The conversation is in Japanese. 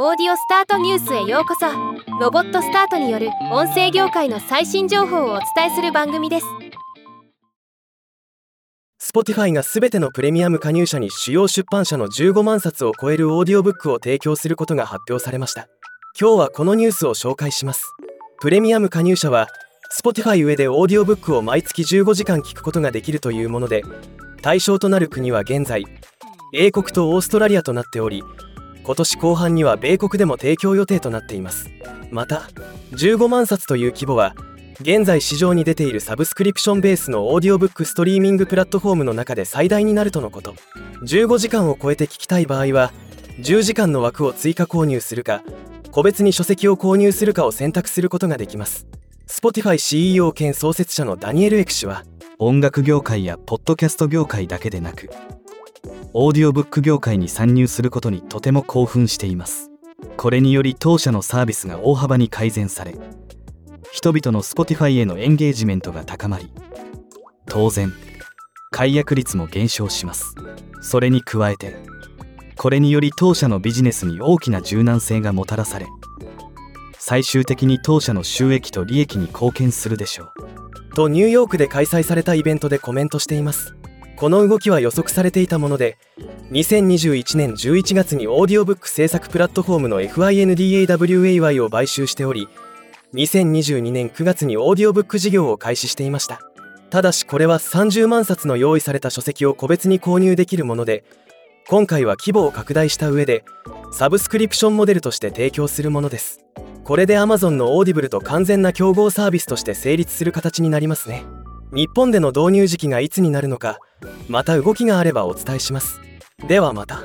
オーディオスタートニュースへようこそ。ロボットスタートによる音声業界の最新情報をお伝えする番組です。Spotify がすべてのプレミアム加入者に主要出版社の15万冊を超えるオーディオブックを提供することが発表されました。今日はこのニュースを紹介します。プレミアム加入者は Spotify 上でオーディオブックを毎月15時間聞くことができるというもので対象となる国は現在英国とオーストラリアとなっており今年後半には米国でも提供予定となっています。また15万冊という規模は現在市場に出ているサブスクリプションベースのオーディオブックストリーミングプラットフォームの中で最大になるとのこと。15時間を超えて聞きたい場合は10時間の枠を追加購入するか個別に書籍を購入するかを選択することができます。Spotify CEO 兼創設者のダニエル・エク氏は音楽業界やポッドキャスト業界だけでなくオーディオブック業界に参入することにとても興奮しています。これにより当社のサービスが大幅に改善され人々の Spotify へのエンゲージメントが高まり当然解約率も減少します。それに加えてこれにより当社のビジネスに大きな柔軟性がもたらされ最終的に当社の収益と利益に貢献するでしょう。とニューヨークで開催されたイベントでコメントしています。この動きは予測されていたもので2021年11月にオーディオブック制作プラットフォームの FINDAWAY を買収しており2022年9月にオーディオブック事業を開始していました。ただしこれは30万冊の用意された書籍を個別に購入できるもので今回は規模を拡大した上でサブスクリプションモデルとして提供するものです。これで Amazon の Audible と完全な競合サービスとして成立する形になりますね。日本での導入時期がいつになるのかまた動きがあればお伝えします。ではまた。